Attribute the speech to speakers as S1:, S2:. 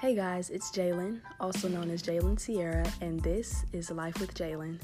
S1: Hey guys, it's Jalen, also known as Jalen Sierra, and this is Life with Jalen.